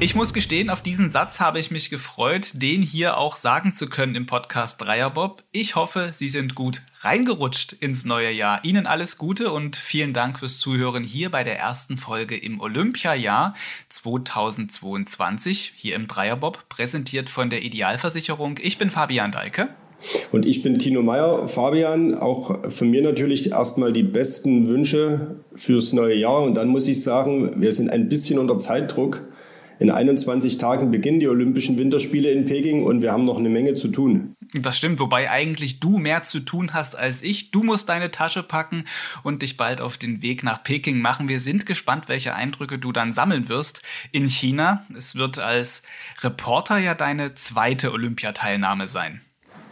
Ich muss gestehen, auf diesen Satz habe ich mich gefreut, den hier auch sagen zu können im Podcast Dreierbob. Ich hoffe, Sie sind gut reingerutscht ins neue Jahr. Ihnen alles Gute und vielen Dank fürs Zuhören hier bei der ersten Folge im Olympiajahr 2022 hier im Dreierbob, präsentiert von der Idealversicherung. Ich bin Fabian Deike. Und ich bin Tino Meyer. Fabian, auch von mir natürlich erstmal die besten Wünsche fürs neue Jahr. Und dann muss ich sagen, wir sind ein bisschen unter Zeitdruck. In 21 Tagen beginnen die Olympischen Winterspiele in Peking und wir haben noch eine Menge zu tun. Das stimmt, wobei eigentlich du mehr zu tun hast als ich. Du musst deine Tasche packen und dich bald auf den Weg nach Peking machen. Wir sind gespannt, welche Eindrücke du dann sammeln wirst in China. Es wird als Reporter ja deine zweite Olympiateilnahme sein.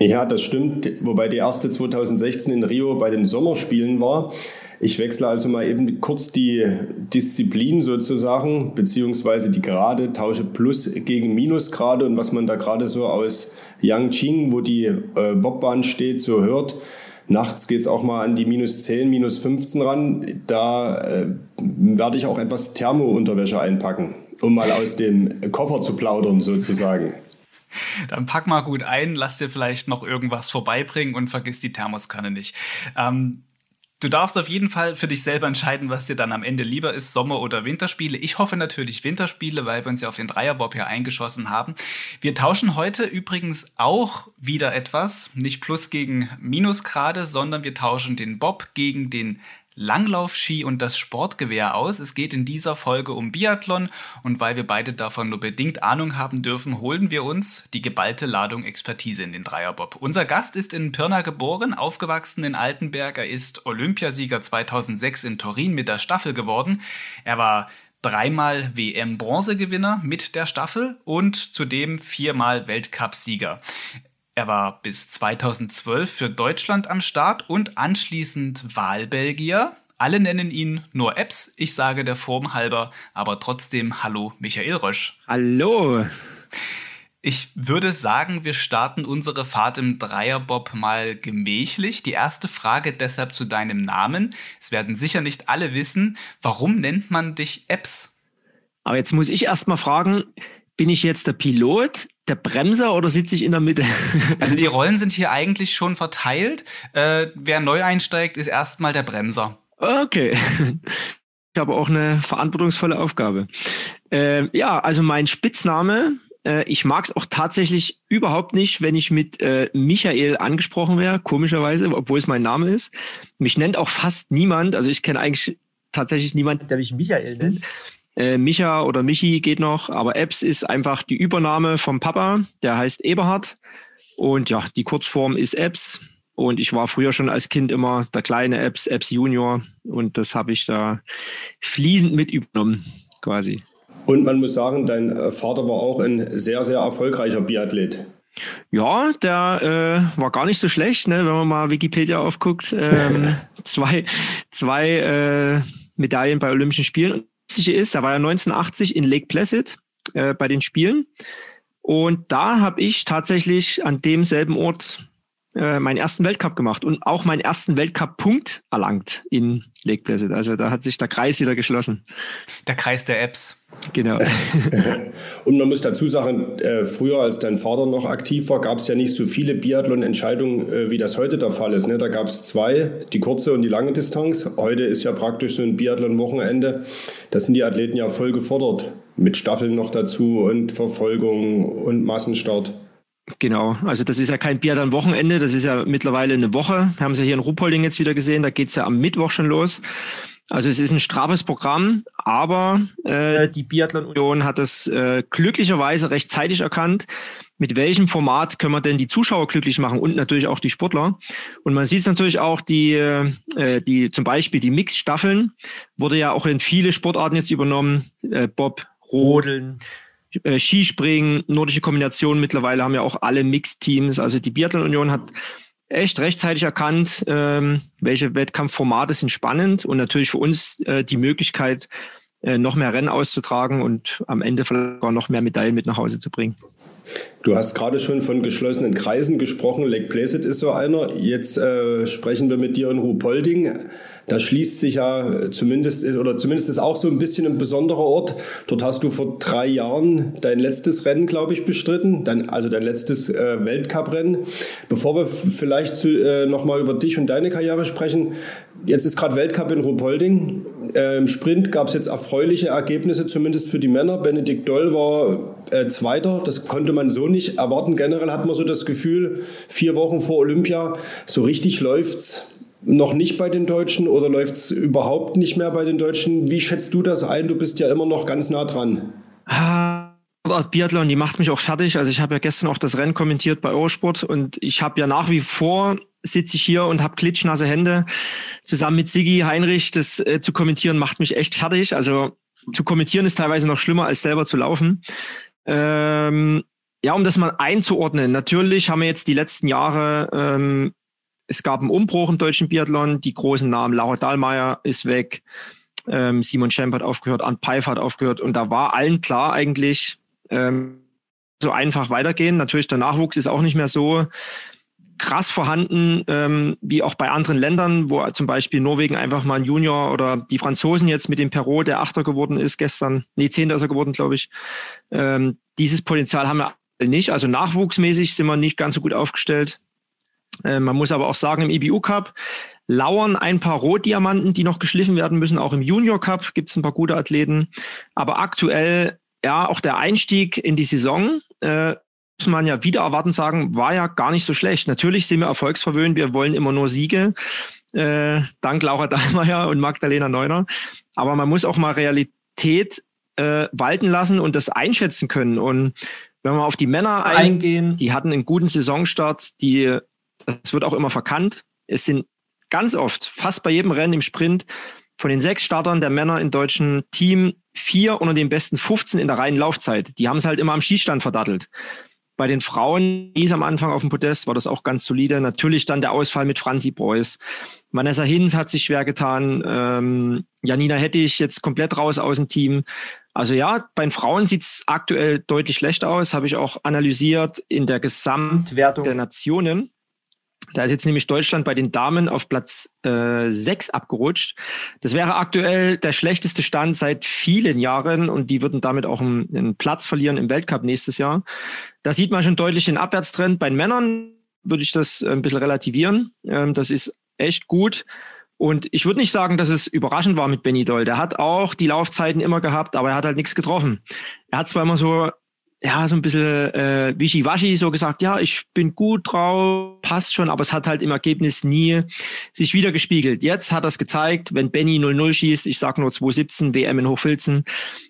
Ja, das stimmt, wobei die erste 2016 in Rio bei den Sommerspielen war. Ich wechsle also mal eben kurz die Disziplin sozusagen, beziehungsweise die Gerade, tausche Plus gegen Minusgrade und was man da gerade so aus Yangqing, wo die äh, Bobbahn steht, so hört. Nachts geht es auch mal an die minus 10, minus 15 ran. Da äh, werde ich auch etwas Thermounterwäsche einpacken, um mal aus dem Koffer zu plaudern sozusagen. Dann pack mal gut ein, lass dir vielleicht noch irgendwas vorbeibringen und vergiss die Thermoskanne nicht. Ähm, Du darfst auf jeden Fall für dich selber entscheiden, was dir dann am Ende lieber ist, Sommer- oder Winterspiele. Ich hoffe natürlich Winterspiele, weil wir uns ja auf den Dreierbob hier eingeschossen haben. Wir tauschen heute übrigens auch wieder etwas, nicht Plus gegen Minusgrade, sondern wir tauschen den Bob gegen den Langlaufski und das Sportgewehr aus. Es geht in dieser Folge um Biathlon und weil wir beide davon nur bedingt Ahnung haben dürfen, holen wir uns die geballte Ladung Expertise in den Dreierbob. Unser Gast ist in Pirna geboren, aufgewachsen in Altenberg. Er ist Olympiasieger 2006 in Turin mit der Staffel geworden. Er war dreimal WM-Bronzegewinner mit der Staffel und zudem viermal Weltcupsieger. Er war bis 2012 für Deutschland am Start und anschließend Wahlbelgier. Alle nennen ihn nur Apps. Ich sage der Form halber, aber trotzdem Hallo Michael Rösch. Hallo. Ich würde sagen, wir starten unsere Fahrt im Dreierbob mal gemächlich. Die erste Frage deshalb zu deinem Namen. Es werden sicher nicht alle wissen, warum nennt man dich Apps? Aber jetzt muss ich erst mal fragen, bin ich jetzt der Pilot, der Bremser oder sitze ich in der Mitte? Also die Rollen sind hier eigentlich schon verteilt. Äh, wer neu einsteigt, ist erstmal der Bremser. Okay. Ich habe auch eine verantwortungsvolle Aufgabe. Äh, ja, also mein Spitzname, äh, ich mag es auch tatsächlich überhaupt nicht, wenn ich mit äh, Michael angesprochen wäre, komischerweise, obwohl es mein Name ist. Mich nennt auch fast niemand, also ich kenne eigentlich tatsächlich niemanden, der mich Michael nennt. Äh, Micha oder Michi geht noch, aber Epps ist einfach die Übernahme vom Papa, der heißt Eberhard. Und ja, die Kurzform ist Epps. Und ich war früher schon als Kind immer der kleine Epps, Epps Junior. Und das habe ich da fließend mit übernommen, quasi. Und man muss sagen, dein äh, Vater war auch ein sehr, sehr erfolgreicher Biathlet. Ja, der äh, war gar nicht so schlecht, ne, wenn man mal Wikipedia aufguckt. Ähm, zwei zwei äh, Medaillen bei Olympischen Spielen. Witzige ist, da war er 1980 in Lake Placid äh, bei den Spielen. Und da habe ich tatsächlich an demselben Ort äh, meinen ersten Weltcup gemacht und auch meinen ersten Weltcup-Punkt erlangt in Lake Placid. Also da hat sich der Kreis wieder geschlossen. Der Kreis der Apps. Genau. und man muss dazu sagen, äh, früher als dein Vater noch aktiv war, gab es ja nicht so viele Biathlon-Entscheidungen, äh, wie das heute der Fall ist. Ne? Da gab es zwei, die kurze und die lange Distanz. Heute ist ja praktisch so ein Biathlon-Wochenende. Da sind die Athleten ja voll gefordert. Mit Staffeln noch dazu und Verfolgung und Massenstart. Genau, also das ist ja kein Biathlon-Wochenende, das ist ja mittlerweile eine Woche. Haben Sie hier in Ruppolding jetzt wieder gesehen, da geht es ja am Mittwoch schon los. Also es ist ein straffes Programm, aber äh, die Biathlon Union hat das äh, glücklicherweise rechtzeitig erkannt. Mit welchem Format können wir denn die Zuschauer glücklich machen und natürlich auch die Sportler? Und man sieht natürlich auch die, äh, die zum Beispiel die Mix-Staffeln wurde ja auch in viele Sportarten jetzt übernommen. Äh, Bob, Rodeln, äh, Skispringen, nordische Kombinationen. Mittlerweile haben ja auch alle Mixteams. Also die Biathlon Union hat echt rechtzeitig erkannt, ähm, welche Wettkampfformate sind spannend und natürlich für uns äh, die Möglichkeit, äh, noch mehr Rennen auszutragen und am Ende vielleicht noch mehr Medaillen mit nach Hause zu bringen. Du hast gerade schon von geschlossenen Kreisen gesprochen. Lake Placid ist so einer. Jetzt äh, sprechen wir mit dir in Ruhpolding. Da schließt sich ja zumindest, oder zumindest ist auch so ein bisschen ein besonderer Ort. Dort hast du vor drei Jahren dein letztes Rennen, glaube ich, bestritten, dein, also dein letztes äh, Weltcuprennen. Bevor wir vielleicht äh, nochmal über dich und deine Karriere sprechen, jetzt ist gerade Weltcup in Ruhpolding. Äh, Im Sprint gab es jetzt erfreuliche Ergebnisse, zumindest für die Männer. Benedikt Doll war äh, Zweiter. Das konnte man so nicht erwarten. Generell hat man so das Gefühl, vier Wochen vor Olympia, so richtig läuft's noch nicht bei den Deutschen oder läuft's überhaupt nicht mehr bei den Deutschen? Wie schätzt du das ein? Du bist ja immer noch ganz nah dran. Ah. Biathlon, die macht mich auch fertig. Also ich habe ja gestern auch das Rennen kommentiert bei Eurosport und ich habe ja nach wie vor sitze ich hier und habe klitschnasse Hände. Zusammen mit Sigi Heinrich das äh, zu kommentieren macht mich echt fertig. Also zu kommentieren ist teilweise noch schlimmer als selber zu laufen. Ähm, ja, um das mal einzuordnen. Natürlich haben wir jetzt die letzten Jahre, ähm, es gab einen Umbruch im deutschen Biathlon. Die großen Namen, Laura Dahlmeier ist weg, ähm, Simon Schemp hat aufgehört, Arndt Pfeiffer hat aufgehört. Und da war allen klar eigentlich, ähm, so einfach weitergehen. Natürlich, der Nachwuchs ist auch nicht mehr so krass vorhanden, ähm, wie auch bei anderen Ländern, wo zum Beispiel Norwegen einfach mal ein Junior oder die Franzosen jetzt mit dem Perot, der Achter geworden ist gestern, nee, Zehnter ist er geworden, glaube ich. Ähm, dieses Potenzial haben wir nicht. Also nachwuchsmäßig sind wir nicht ganz so gut aufgestellt. Äh, man muss aber auch sagen, im IBU Cup lauern ein paar Rotdiamanten, die noch geschliffen werden müssen. Auch im Junior Cup gibt es ein paar gute Athleten. Aber aktuell, ja, auch der Einstieg in die Saison äh, muss man ja wieder erwarten sagen, war ja gar nicht so schlecht. Natürlich sind wir erfolgsverwöhnt, wir wollen immer nur Siege. Äh, dank Laura Dahlmeier und Magdalena Neuner. Aber man muss auch mal Realität äh, walten lassen und das einschätzen können. Und wenn wir auf die Männer eingehen, die hatten einen guten Saisonstart, die, das wird auch immer verkannt. Es sind ganz oft, fast bei jedem Rennen im Sprint, von den sechs Startern der Männer im deutschen Team vier unter den besten 15 in der reinen Laufzeit. Die haben es halt immer am Schießstand verdattelt. Bei den Frauen, hieß am Anfang auf dem Podest, war das auch ganz solide. Natürlich dann der Ausfall mit Franzi Preuß. Vanessa Hinz hat sich schwer getan. Ähm, Janina Hettich jetzt komplett raus aus dem Team. Also ja, bei den Frauen sieht es aktuell deutlich schlechter aus, habe ich auch analysiert in der Gesamtwertung der Nationen. Da ist jetzt nämlich Deutschland bei den Damen auf Platz äh, 6 abgerutscht. Das wäre aktuell der schlechteste Stand seit vielen Jahren und die würden damit auch einen, einen Platz verlieren im Weltcup nächstes Jahr. Da sieht man schon deutlich den Abwärtstrend. Bei den Männern würde ich das ein bisschen relativieren. Ähm, das ist echt gut. Und ich würde nicht sagen, dass es überraschend war mit Benny Doll. Der hat auch die Laufzeiten immer gehabt, aber er hat halt nichts getroffen. Er hat zwar immer so ja, so ein bisschen äh, wischiwaschi so gesagt, ja, ich bin gut drauf, passt schon, aber es hat halt im Ergebnis nie sich wieder gespiegelt. Jetzt hat es gezeigt, wenn Benny 0-0 schießt, ich sag nur 2-17, WM in Hochfilzen,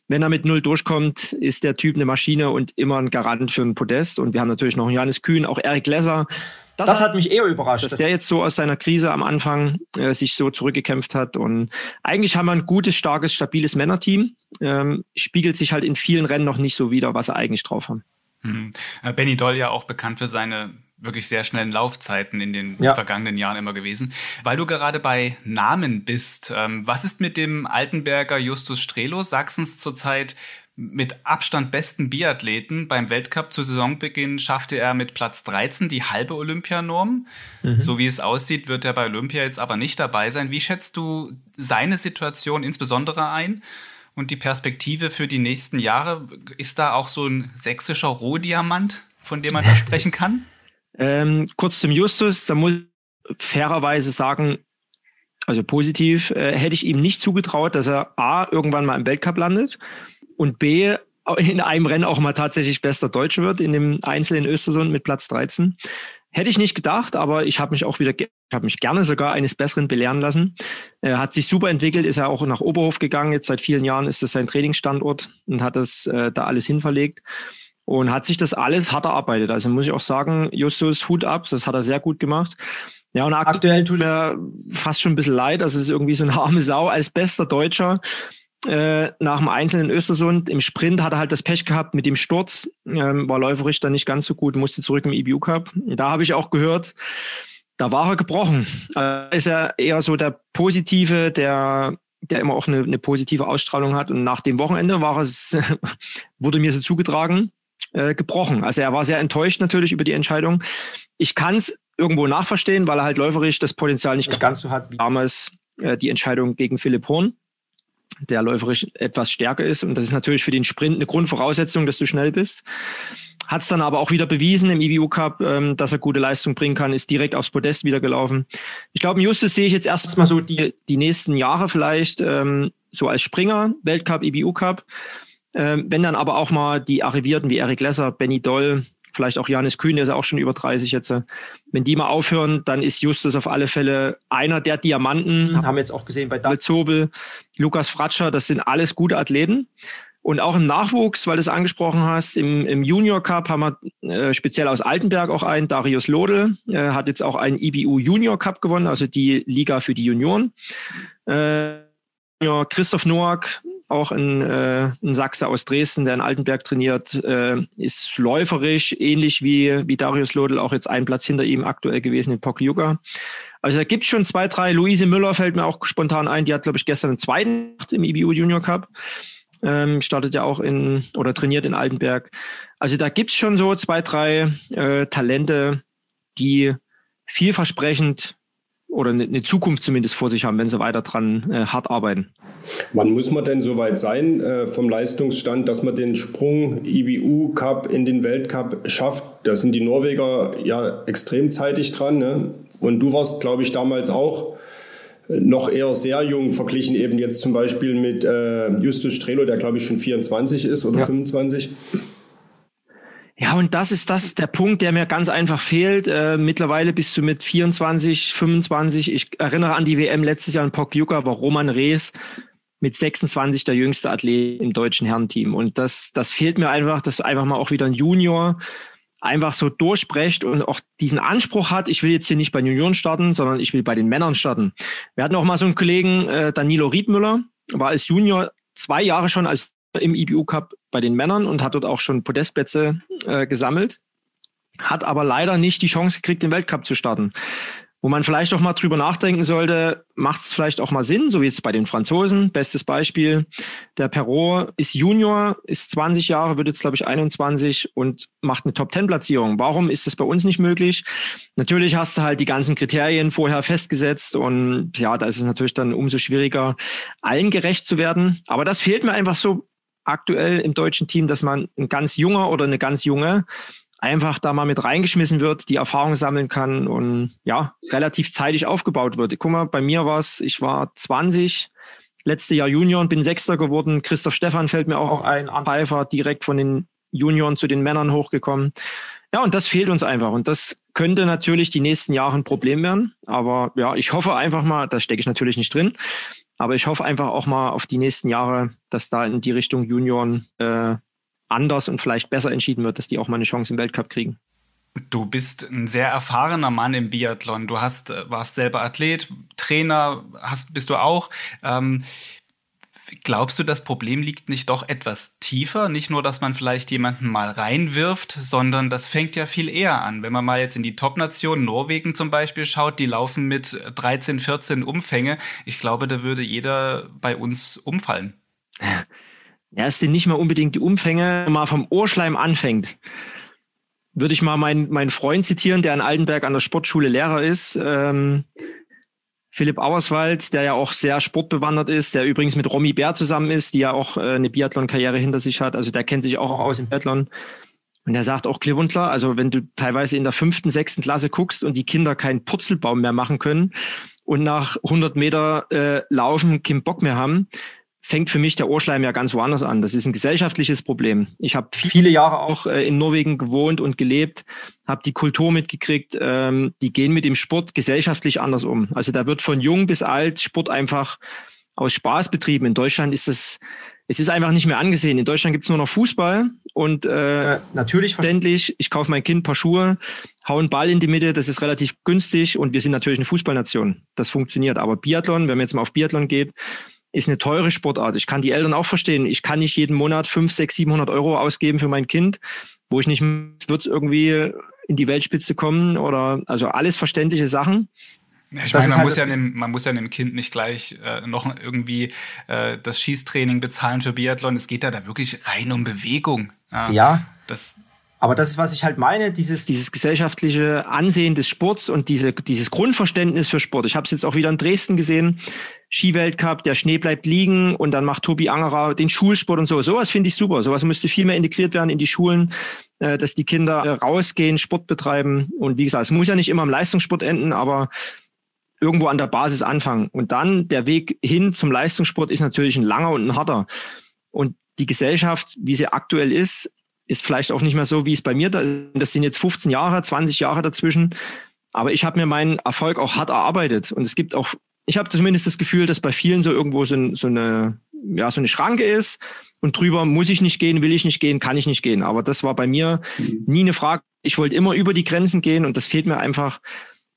wenn er mit 0 durchkommt, ist der Typ eine Maschine und immer ein Garant für ein Podest. Und wir haben natürlich noch Johannes Kühn, auch Eric Lesser, das, das, hat mich eher überrascht. Dass der jetzt so aus seiner Krise am Anfang äh, sich so zurückgekämpft hat. Und eigentlich haben wir ein gutes, starkes, stabiles Männerteam. Ähm, spiegelt sich halt in vielen Rennen noch nicht so wieder, was sie eigentlich drauf haben. Hm. Äh, Benny Doll ja auch bekannt für seine wirklich sehr schnellen Laufzeiten in den ja. vergangenen Jahren immer gewesen. Weil du gerade bei Namen bist, ähm, was ist mit dem Altenberger Justus Strelo, Sachsens zurzeit mit Abstand besten Biathleten. Beim Weltcup zu Saisonbeginn schaffte er mit Platz 13 die halbe Olympianorm. Mhm. So wie es aussieht, wird er bei Olympia jetzt aber nicht dabei sein. Wie schätzt du seine Situation insbesondere ein? Und die Perspektive für die nächsten Jahre, ist da auch so ein sächsischer Rohdiamant, von dem man da sprechen kann? Ähm, kurz zum Justus, da muss ich fairerweise sagen, also positiv, äh, hätte ich ihm nicht zugetraut, dass er A, irgendwann mal im Weltcup landet und B, in einem Rennen auch mal tatsächlich bester Deutscher wird, in dem Einzel in Östersund mit Platz 13. Hätte ich nicht gedacht, aber ich habe mich auch wieder, ich habe mich gerne sogar eines Besseren belehren lassen. Er hat sich super entwickelt, ist er auch nach Oberhof gegangen. Jetzt seit vielen Jahren ist das sein Trainingsstandort und hat das äh, da alles hinverlegt und hat sich das alles hart erarbeitet. Also muss ich auch sagen, Justus, Hut ab, das hat er sehr gut gemacht. Ja, und aktuell tut er fast schon ein bisschen leid. Das ist irgendwie so eine arme Sau als bester Deutscher äh, nach dem Einzelnen in Östersund. Im Sprint hat er halt das Pech gehabt mit dem Sturz, ähm, war läuferisch dann nicht ganz so gut, musste zurück im EBU Cup. Da habe ich auch gehört, da war er gebrochen. Also ist er eher so der Positive, der, der immer auch eine, eine positive Ausstrahlung hat. Und nach dem Wochenende war es, wurde mir so zugetragen, äh, gebrochen. Also er war sehr enttäuscht natürlich über die Entscheidung. Ich kann es irgendwo nachverstehen, weil er halt läuferisch das Potenzial nicht, nicht ganz so hat wie damals äh, die Entscheidung gegen Philipp Horn, der läuferisch etwas stärker ist. Und das ist natürlich für den Sprint eine Grundvoraussetzung, dass du schnell bist. Hat es dann aber auch wieder bewiesen im IBU Cup, ähm, dass er gute Leistung bringen kann, ist direkt aufs Podest wieder gelaufen. Ich glaube, Justus sehe ich jetzt erstmal so die, die nächsten Jahre vielleicht ähm, so als Springer, Weltcup, IBU Cup. Ähm, wenn dann aber auch mal die Arrivierten wie Eric Lesser, Benny Doll, vielleicht auch Janis Kühn, der ist auch schon über 30 jetzt. Wenn die mal aufhören, dann ist Justus auf alle Fälle einer der Diamanten. Haben wir jetzt auch gesehen bei David Zobel, Lukas Fratscher, das sind alles gute Athleten. Und auch im Nachwuchs, weil du es angesprochen hast, im, im Junior Cup haben wir äh, speziell aus Altenberg auch einen, Darius Lodel, äh, hat jetzt auch einen IBU Junior Cup gewonnen, also die Liga für die Junioren. Äh, Christoph Noack, auch ein, äh, ein Sachse aus Dresden, der in Altenberg trainiert, äh, ist läuferisch, ähnlich wie, wie Darius Lodel, auch jetzt ein Platz hinter ihm aktuell gewesen in Pokljuka. Also da gibt es schon zwei, drei. Luise Müller fällt mir auch spontan ein, die hat, glaube ich, gestern einen zweiten im IBU Junior Cup. Ähm, startet ja auch in oder trainiert in Altenberg. Also da gibt es schon so zwei, drei äh, Talente, die vielversprechend oder eine Zukunft zumindest vor sich haben, wenn sie weiter dran äh, hart arbeiten. Wann muss man denn so weit sein äh, vom Leistungsstand, dass man den Sprung IBU Cup in den Weltcup schafft? Da sind die Norweger ja extrem zeitig dran. Ne? Und du warst, glaube ich, damals auch äh, noch eher sehr jung verglichen eben jetzt zum Beispiel mit äh, Justus Strelo, der glaube ich schon 24 ist oder ja. 25. Ja, und das ist, das ist der Punkt, der mir ganz einfach fehlt. Äh, mittlerweile bist du mit 24, 25. Ich erinnere an die WM letztes Jahr in Pokljuka, aber Roman Rees mit 26 der jüngste Athlet im deutschen Herrenteam. Und das, das fehlt mir einfach, dass einfach mal auch wieder ein Junior einfach so durchbrecht und auch diesen Anspruch hat, ich will jetzt hier nicht bei Junioren starten, sondern ich will bei den Männern starten. Wir hatten auch mal so einen Kollegen, äh, Danilo Riedmüller, war als Junior zwei Jahre schon als im IBU Cup bei den Männern und hat dort auch schon Podestplätze äh, gesammelt, hat aber leider nicht die Chance gekriegt, den Weltcup zu starten. Wo man vielleicht auch mal drüber nachdenken sollte, macht es vielleicht auch mal Sinn, so wie jetzt bei den Franzosen. Bestes Beispiel, der Perrault ist Junior, ist 20 Jahre, wird jetzt, glaube ich, 21 und macht eine Top-10-Platzierung. Warum ist das bei uns nicht möglich? Natürlich hast du halt die ganzen Kriterien vorher festgesetzt und ja, da ist es natürlich dann umso schwieriger, allen gerecht zu werden. Aber das fehlt mir einfach so aktuell im deutschen Team, dass man ein ganz junger oder eine ganz junge einfach da mal mit reingeschmissen wird, die Erfahrung sammeln kann und ja, relativ zeitig aufgebaut wird. Guck mal, bei mir war es, ich war 20, letzte Jahr Junior und bin Sechster geworden. Christoph Stefan fällt mir auch, auch ein, Pfeiffer direkt von den Junioren zu den Männern hochgekommen. Ja, und das fehlt uns einfach. Und das könnte natürlich die nächsten Jahre ein Problem werden. Aber ja, ich hoffe einfach mal, da stecke ich natürlich nicht drin, aber ich hoffe einfach auch mal auf die nächsten Jahre, dass da in die Richtung Junioren äh, anders und vielleicht besser entschieden wird, dass die auch mal eine Chance im Weltcup kriegen. Du bist ein sehr erfahrener Mann im Biathlon. Du hast, äh, warst selber Athlet, Trainer, hast, bist du auch. Ähm, glaubst du, das Problem liegt nicht doch etwas tiefer? Nicht nur, dass man vielleicht jemanden mal reinwirft, sondern das fängt ja viel eher an. Wenn man mal jetzt in die Top-Nation, Norwegen zum Beispiel, schaut, die laufen mit 13, 14 Umfänge. Ich glaube, da würde jeder bei uns umfallen. Ja, es sind nicht mal unbedingt die Umfänge, wenn man vom Ohrschleim anfängt. Würde ich mal meinen, meinen Freund zitieren, der in Altenberg an der Sportschule Lehrer ist. Ähm, Philipp Auerswald, der ja auch sehr sportbewandert ist, der übrigens mit Romy Bär zusammen ist, die ja auch äh, eine Biathlon-Karriere hinter sich hat. Also der kennt sich auch, auch aus im Biathlon. Und er sagt auch klipp und klar, also wenn du teilweise in der fünften, sechsten Klasse guckst und die Kinder keinen Purzelbaum mehr machen können und nach 100 Meter äh, Laufen keinen Bock mehr haben, fängt für mich der Ohrschleim ja ganz woanders an. Das ist ein gesellschaftliches Problem. Ich habe viele Jahre auch äh, in Norwegen gewohnt und gelebt, habe die Kultur mitgekriegt. Ähm, die gehen mit dem Sport gesellschaftlich anders um. Also da wird von jung bis alt Sport einfach aus Spaß betrieben. In Deutschland ist das, es ist einfach nicht mehr angesehen. In Deutschland gibt's nur noch Fußball und äh, äh, natürlich verständlich, ich kaufe mein Kind ein paar Schuhe, hau einen Ball in die Mitte, das ist relativ günstig und wir sind natürlich eine Fußballnation. Das funktioniert. Aber Biathlon, wenn man jetzt mal auf Biathlon geht, ist eine teure Sportart. Ich kann die Eltern auch verstehen. Ich kann nicht jeden Monat 5, 6, 700 Euro ausgeben für mein Kind, wo ich nicht, wird irgendwie in die Weltspitze kommen oder also alles verständliche Sachen. Ich meine, man, halt muss ja dem, man muss ja dem Kind nicht gleich äh, noch irgendwie äh, das Schießtraining bezahlen für Biathlon. Es geht ja da wirklich rein um Bewegung. Ja. ja. Das Aber das ist, was ich halt meine, dieses, dieses gesellschaftliche Ansehen des Sports und diese, dieses Grundverständnis für Sport. Ich habe es jetzt auch wieder in Dresden gesehen. Skiweltcup, der Schnee bleibt liegen und dann macht Tobi Angerer den Schulsport und so. Sowas finde ich super. Sowas müsste viel mehr integriert werden in die Schulen, äh, dass die Kinder äh, rausgehen, Sport betreiben. Und wie gesagt, es muss ja nicht immer im Leistungssport enden, aber irgendwo an der Basis anfangen. Und dann der Weg hin zum Leistungssport ist natürlich ein langer und ein harter. Und die Gesellschaft, wie sie aktuell ist, ist vielleicht auch nicht mehr so, wie es bei mir da Das sind jetzt 15 Jahre, 20 Jahre dazwischen. Aber ich habe mir meinen Erfolg auch hart erarbeitet. Und es gibt auch, ich habe zumindest das Gefühl, dass bei vielen so irgendwo so, so, eine, ja, so eine Schranke ist. Und drüber muss ich nicht gehen, will ich nicht gehen, kann ich nicht gehen. Aber das war bei mir mhm. nie eine Frage. Ich wollte immer über die Grenzen gehen und das fehlt mir einfach,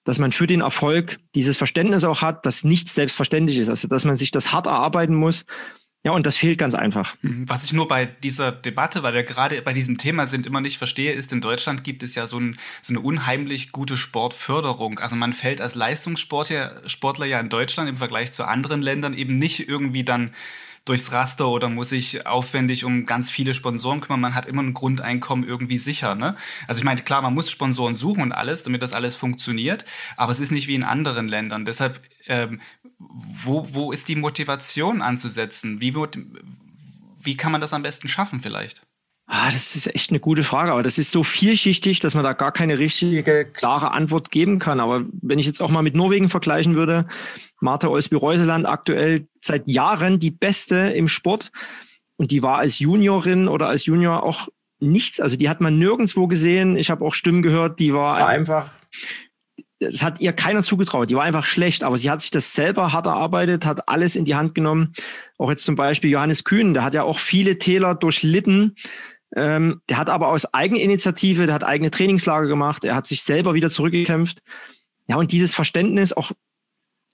dass man für den Erfolg dieses Verständnis auch hat, dass nichts selbstverständlich ist. Also dass man sich das hart erarbeiten muss ja, und das fehlt ganz einfach. Mhm. Was ich nur bei dieser Debatte, weil wir gerade bei diesem Thema sind, immer nicht verstehe, ist, in Deutschland gibt es ja so, ein, so eine unheimlich gute Sportförderung. Also man fällt als Leistungssportler ja in Deutschland im Vergleich zu anderen Ländern eben nicht irgendwie dann durchs Raster oder muss sich aufwendig um ganz viele Sponsoren kümmern. Man hat immer ein Grundeinkommen irgendwie sicher. Ne? Also ich meine, klar, man muss Sponsoren suchen und alles, damit das alles funktioniert, aber es ist nicht wie in anderen Ländern. Deshalb, ähm, wo, wo ist die Motivation anzusetzen? Wie, wie kann man das am besten schaffen vielleicht? Ah, das ist echt eine gute Frage, aber das ist so vielschichtig, dass man da gar keine richtige, klare Antwort geben kann. Aber wenn ich jetzt auch mal mit Norwegen vergleichen würde, Martha Olsby-Reuseland aktuell seit Jahren die Beste im Sport und die war als Juniorin oder als Junior auch nichts. Also die hat man nirgendwo gesehen. Ich habe auch Stimmen gehört, die war einfach es hat ihr keiner zugetraut. Die war einfach schlecht, aber sie hat sich das selber hart erarbeitet, hat alles in die Hand genommen. Auch jetzt zum Beispiel Johannes Kühn, der hat ja auch viele Täler durchlitten. Ähm, der hat aber aus Eigeninitiative, der hat eigene Trainingslager gemacht, er hat sich selber wieder zurückgekämpft. Ja, und dieses Verständnis, auch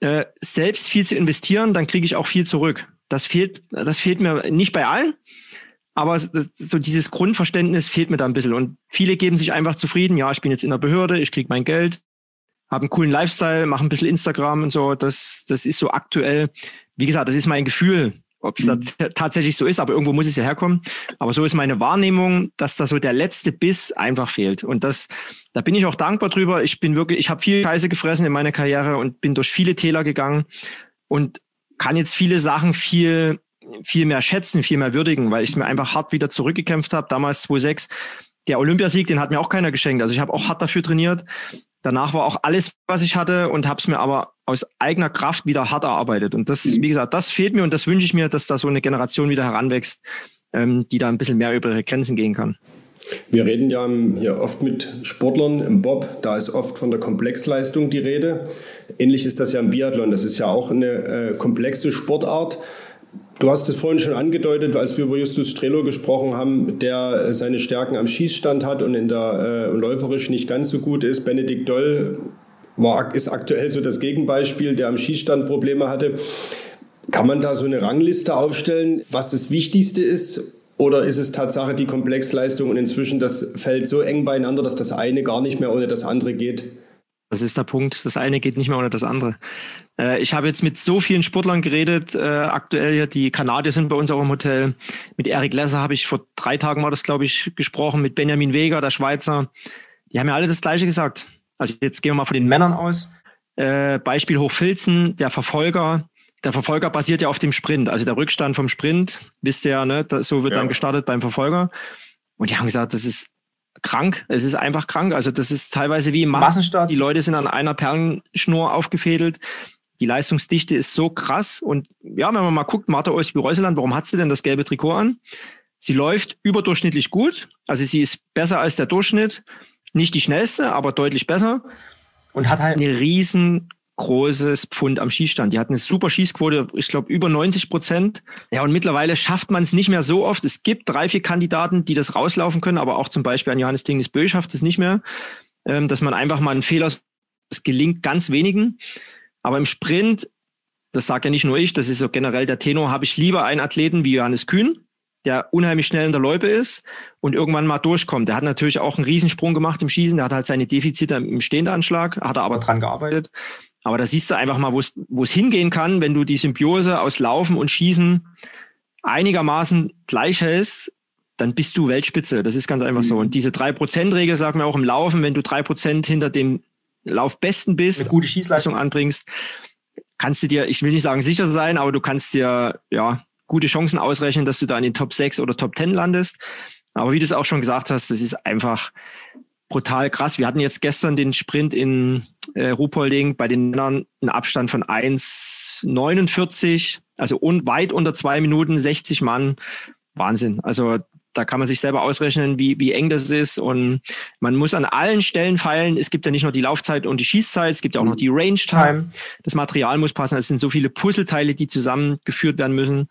äh, selbst viel zu investieren, dann kriege ich auch viel zurück. Das fehlt, das fehlt mir nicht bei allen, aber so dieses Grundverständnis fehlt mir da ein bisschen. Und viele geben sich einfach zufrieden, ja, ich bin jetzt in der Behörde, ich kriege mein Geld, habe einen coolen Lifestyle, mache ein bisschen Instagram und so. Das, das ist so aktuell. Wie gesagt, das ist mein Gefühl, ob es mhm. tatsächlich so ist, aber irgendwo muss es ja herkommen. Aber so ist meine Wahrnehmung, dass da so der letzte Biss einfach fehlt. Und das, da bin ich auch dankbar drüber. Ich bin wirklich, ich habe viel Scheiße gefressen in meiner Karriere und bin durch viele Täler gegangen und kann jetzt viele Sachen viel, viel mehr schätzen, viel mehr würdigen, weil ich mir einfach hart wieder zurückgekämpft habe. Damals 2006 der Olympiasieg, den hat mir auch keiner geschenkt. Also ich habe auch hart dafür trainiert. Danach war auch alles, was ich hatte und habe es mir aber aus eigener Kraft wieder hart erarbeitet. Und das, mhm. wie gesagt, das fehlt mir und das wünsche ich mir, dass da so eine Generation wieder heranwächst, ähm, die da ein bisschen mehr über ihre Grenzen gehen kann. Wir reden ja hier oft mit Sportlern im Bob, da ist oft von der Komplexleistung die Rede. Ähnlich ist das ja im Biathlon, das ist ja auch eine äh, komplexe Sportart. Du hast es vorhin schon angedeutet, als wir über Justus Strelo gesprochen haben, der äh, seine Stärken am Schießstand hat und in der äh, läuferisch nicht ganz so gut ist. Benedikt Doll war, ist aktuell so das Gegenbeispiel, der am Schießstand Probleme hatte. Kann man da so eine Rangliste aufstellen, was das Wichtigste ist? Oder ist es Tatsache die Komplexleistung und inzwischen das fällt so eng beieinander, dass das eine gar nicht mehr ohne das andere geht? Das ist der Punkt. Das eine geht nicht mehr ohne das andere. Äh, ich habe jetzt mit so vielen Sportlern geredet, äh, aktuell hier, die Kanadier sind bei uns auch im Hotel. Mit Eric Lesser habe ich vor drei Tagen war das, glaube ich, gesprochen, mit Benjamin Weger, der Schweizer. Die haben ja alle das Gleiche gesagt. Also jetzt gehen wir mal von den Männern aus. Äh, Beispiel Hochfilzen, der Verfolger. Der Verfolger basiert ja auf dem Sprint. Also der Rückstand vom Sprint, wisst ihr ja, ne? so wird ja. dann gestartet beim Verfolger. Und die haben gesagt, das ist krank. Es ist einfach krank. Also das ist teilweise wie im Massenstart. Die Leute sind an einer Perlenschnur aufgefädelt. Die Leistungsdichte ist so krass. Und ja, wenn man mal guckt, Martha Olsby-Reuseland, warum hat sie denn das gelbe Trikot an? Sie läuft überdurchschnittlich gut. Also sie ist besser als der Durchschnitt. Nicht die schnellste, aber deutlich besser. Und hat halt eine riesen großes Pfund am Schießstand. Die hatten eine super Schießquote, ich glaube über 90 Prozent. Ja, und mittlerweile schafft man es nicht mehr so oft. Es gibt drei, vier Kandidaten, die das rauslaufen können, aber auch zum Beispiel an Johannes Dingnis Bö schafft es nicht mehr, ähm, dass man einfach mal einen Fehler, es gelingt ganz wenigen. Aber im Sprint, das sagt ja nicht nur ich, das ist so generell der Tenor, habe ich lieber einen Athleten wie Johannes Kühn, der unheimlich schnell in der Loipe ist und irgendwann mal durchkommt. Der hat natürlich auch einen Riesensprung gemacht im Schießen, der hat halt seine Defizite im Stehendanschlag, hat er aber dran gearbeitet. Aber da siehst du einfach mal, wo es hingehen kann, wenn du die Symbiose aus Laufen und Schießen einigermaßen gleich hältst. dann bist du Weltspitze. Das ist ganz einfach mhm. so. Und diese 3%-Regel sagt mir auch im Laufen, wenn du 3% hinter dem Laufbesten bist, eine gute Schießleistung anbringst, kannst du dir, ich will nicht sagen sicher sein, aber du kannst dir ja gute Chancen ausrechnen, dass du da in den Top 6 oder Top 10 landest. Aber wie du es auch schon gesagt hast, das ist einfach brutal krass. Wir hatten jetzt gestern den Sprint in äh, Ruhpolding bei den Männern einen Abstand von 1,49, also un weit unter zwei Minuten, 60 Mann. Wahnsinn. Also da kann man sich selber ausrechnen, wie, wie eng das ist. Und man muss an allen Stellen feilen. Es gibt ja nicht nur die Laufzeit und die Schießzeit, es gibt ja auch noch die Range Time. Das Material muss passen. Es sind so viele Puzzleteile, die zusammengeführt werden müssen.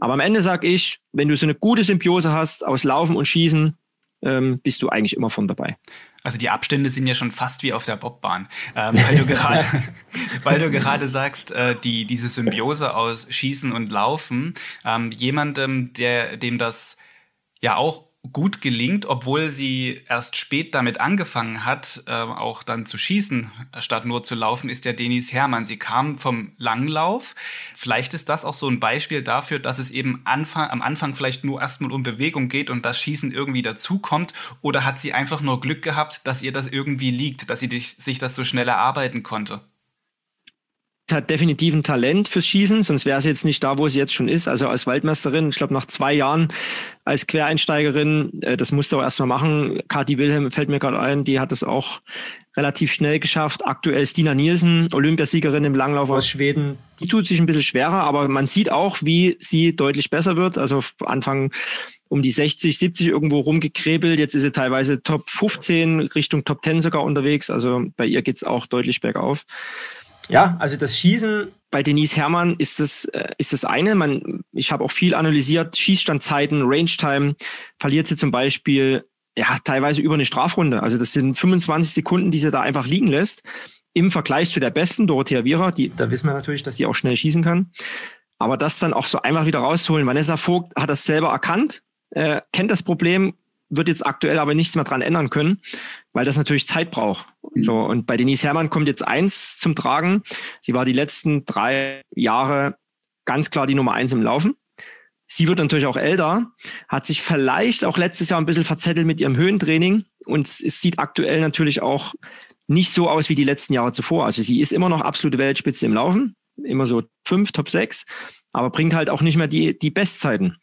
Aber am Ende sage ich, wenn du so eine gute Symbiose hast aus Laufen und Schießen, ähm, bist du eigentlich immer von dabei. Also die Abstände sind ja schon fast wie auf der Bobbahn, ähm, weil du gerade, weil du gerade sagst, äh, die diese Symbiose aus Schießen und Laufen. Ähm, jemandem, der dem das ja auch gut gelingt, obwohl sie erst spät damit angefangen hat, äh, auch dann zu schießen, statt nur zu laufen, ist der Denis Hermann. Sie kam vom Langlauf. Vielleicht ist das auch so ein Beispiel dafür, dass es eben Anfang, am Anfang vielleicht nur erstmal um Bewegung geht und das Schießen irgendwie dazukommt. Oder hat sie einfach nur Glück gehabt, dass ihr das irgendwie liegt, dass sie sich das so schnell erarbeiten konnte? Hat definitiv ein Talent fürs Schießen, sonst wäre sie jetzt nicht da, wo sie jetzt schon ist. Also als Waldmeisterin, ich glaube nach zwei Jahren als Quereinsteigerin, äh, das musste auch erstmal machen. Kathi Wilhelm fällt mir gerade ein, die hat das auch relativ schnell geschafft. Aktuell ist Dina Nielsen, Olympiasiegerin im Langlauf aus Schweden. Die tut sich ein bisschen schwerer, aber man sieht auch, wie sie deutlich besser wird. Also Anfang um die 60, 70 irgendwo rumgekrebelt. Jetzt ist sie teilweise Top 15, Richtung Top 10 sogar unterwegs. Also bei ihr geht's auch deutlich bergauf. Ja, also das Schießen. Bei Denise Herrmann ist das, äh, ist das eine. Man, ich habe auch viel analysiert, Schießstandzeiten, Range Time, verliert sie zum Beispiel ja teilweise über eine Strafrunde. Also das sind 25 Sekunden, die sie da einfach liegen lässt. Im Vergleich zu der besten, Dorothea Viera, die, da wissen wir natürlich, dass die auch schnell schießen kann. Aber das dann auch so einfach wieder rauszuholen. Vanessa Vogt hat das selber erkannt, äh, kennt das Problem, wird jetzt aktuell aber nichts mehr dran ändern können, weil das natürlich Zeit braucht. So, und bei Denise Herrmann kommt jetzt eins zum Tragen. Sie war die letzten drei Jahre ganz klar die Nummer eins im Laufen. Sie wird natürlich auch älter, hat sich vielleicht auch letztes Jahr ein bisschen verzettelt mit ihrem Höhentraining und es sieht aktuell natürlich auch nicht so aus wie die letzten Jahre zuvor. Also sie ist immer noch absolute Weltspitze im Laufen, immer so fünf, Top sechs, aber bringt halt auch nicht mehr die, die Bestzeiten.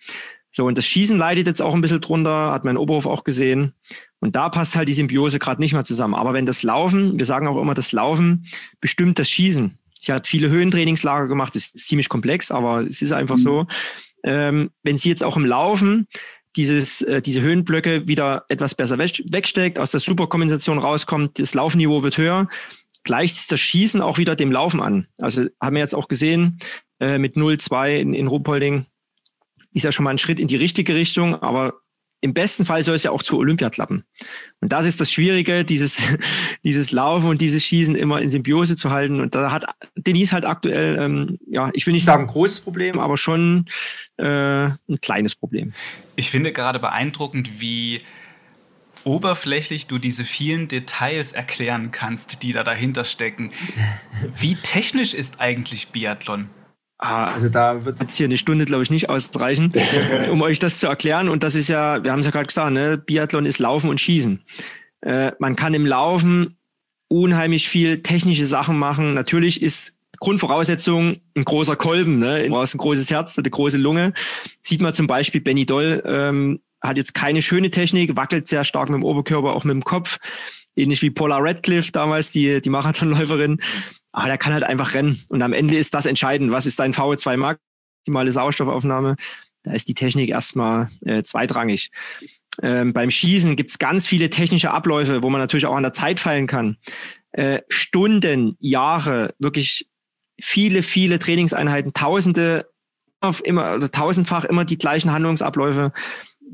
So, und das Schießen leidet jetzt auch ein bisschen drunter, hat mein Oberhof auch gesehen. Und da passt halt die Symbiose gerade nicht mehr zusammen. Aber wenn das Laufen, wir sagen auch immer, das Laufen bestimmt das Schießen. Sie hat viele Höhentrainingslager gemacht, das ist ziemlich komplex, aber es ist einfach mhm. so. Ähm, wenn sie jetzt auch im Laufen dieses, äh, diese Höhenblöcke wieder etwas besser wegsteckt, aus der Superkompensation rauskommt, das Laufniveau wird höher, gleicht sich das Schießen auch wieder dem Laufen an. Also haben wir jetzt auch gesehen, äh, mit 0-2 in, in Ruhpolding ist ja schon mal ein Schritt in die richtige Richtung, aber im besten Fall soll es ja auch zu Olympia klappen. Und das ist das Schwierige, dieses, dieses Laufen und dieses Schießen immer in Symbiose zu halten. Und da hat Denise halt aktuell, ähm, ja, ich will nicht sagen großes Problem, aber schon äh, ein kleines Problem. Ich finde gerade beeindruckend, wie oberflächlich du diese vielen Details erklären kannst, die da dahinter stecken. Wie technisch ist eigentlich Biathlon? Ah, also da wird jetzt hier eine Stunde, glaube ich, nicht ausreichen, um euch das zu erklären. Und das ist ja, wir haben es ja gerade gesagt, ne? Biathlon ist Laufen und Schießen. Äh, man kann im Laufen unheimlich viel technische Sachen machen. Natürlich ist Grundvoraussetzung ein großer Kolben, ne? Du brauchst ein großes Herz, eine große Lunge. Sieht man zum Beispiel Benny Doll, ähm, hat jetzt keine schöne Technik, wackelt sehr stark mit dem Oberkörper, auch mit dem Kopf. Ähnlich wie Paula Radcliffe damals, die, die Marathonläuferin. Aber der kann halt einfach rennen. Und am Ende ist das entscheidend. Was ist dein VO2 Max? Maximale Sauerstoffaufnahme? Da ist die Technik erstmal äh, zweitrangig. Ähm, beim Schießen gibt's ganz viele technische Abläufe, wo man natürlich auch an der Zeit feilen kann. Äh, Stunden, Jahre, wirklich viele, viele Trainingseinheiten, Tausende, immer oder tausendfach immer die gleichen Handlungsabläufe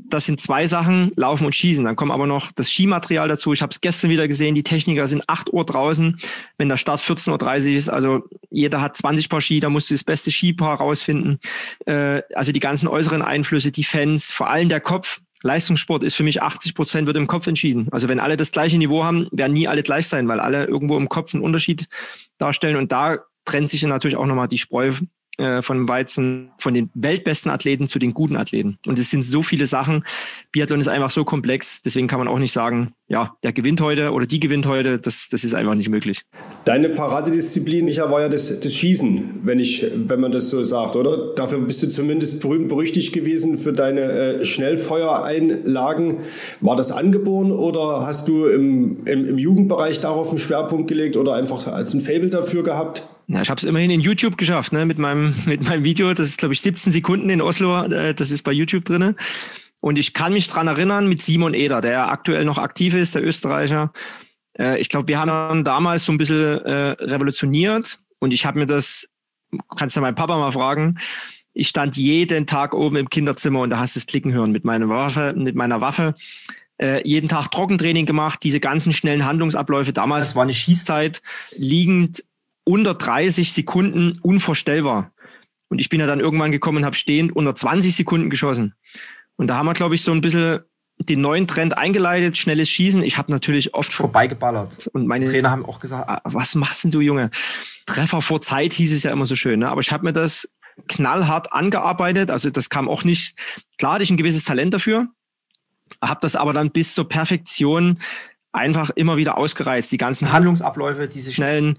das sind zwei Sachen, Laufen und Schießen. Dann kommt aber noch das Skimaterial dazu. Ich habe es gestern wieder gesehen, die Techniker sind 8 Uhr draußen, wenn der Start 14.30 Uhr ist. Also jeder hat 20 Paar Ski, da musst du das beste Skipaar rausfinden. Äh, also die ganzen äußeren Einflüsse, die Fans, vor allem der Kopf. Leistungssport ist für mich 80 Prozent wird im Kopf entschieden. Also wenn alle das gleiche Niveau haben, werden nie alle gleich sein, weil alle irgendwo im Kopf einen Unterschied darstellen. Und da trennt sich natürlich auch nochmal die Spreu äh, von Weizen, von den weltbesten Athleten zu den guten Athleten. Und es sind so viele Sachen. Biathlon ist einfach so komplex, deswegen kann man auch nicht sagen, ja, der gewinnt heute oder die gewinnt heute. Das, das ist einfach nicht möglich. Deine Paradedisziplin, Micha, war ja das, das Schießen, wenn ich, wenn man das so sagt, oder? Dafür bist du zumindest berühmt berüchtigt gewesen für deine äh, Schnellfeuereinlagen. War das angeboren oder hast du im, im, im Jugendbereich darauf einen Schwerpunkt gelegt oder einfach als ein Fable dafür gehabt? Ja, ich habe es immerhin in YouTube geschafft, ne, mit meinem, mit meinem Video. Das ist, glaube ich, 17 Sekunden in Oslo. Äh, das ist bei YouTube drinne. Und ich kann mich dran erinnern mit Simon Eder, der aktuell noch aktiv ist, der Österreicher. Äh, ich glaube, wir haben damals so ein bisschen äh, revolutioniert. Und ich habe mir das, kannst ja meinen Papa mal fragen, ich stand jeden Tag oben im Kinderzimmer und da hast du es klicken hören mit meiner Waffe, mit meiner Waffe. Äh, jeden Tag Trockentraining gemacht, diese ganzen schnellen Handlungsabläufe. Damals war eine Schießzeit liegend unter 30 Sekunden unvorstellbar. Und ich bin ja dann irgendwann gekommen und habe stehend unter 20 Sekunden geschossen. Und da haben wir, glaube ich, so ein bisschen den neuen Trend eingeleitet, schnelles Schießen. Ich habe natürlich oft vorbeigeballert. Und meine Trainer haben auch gesagt, ah, was machst denn du, Junge? Treffer vor Zeit hieß es ja immer so schön. Ne? Aber ich habe mir das knallhart angearbeitet. Also das kam auch nicht, klar hatte ich ein gewisses Talent dafür, habe das aber dann bis zur Perfektion einfach immer wieder ausgereizt. Die ganzen Handlungsabläufe, diese schnellen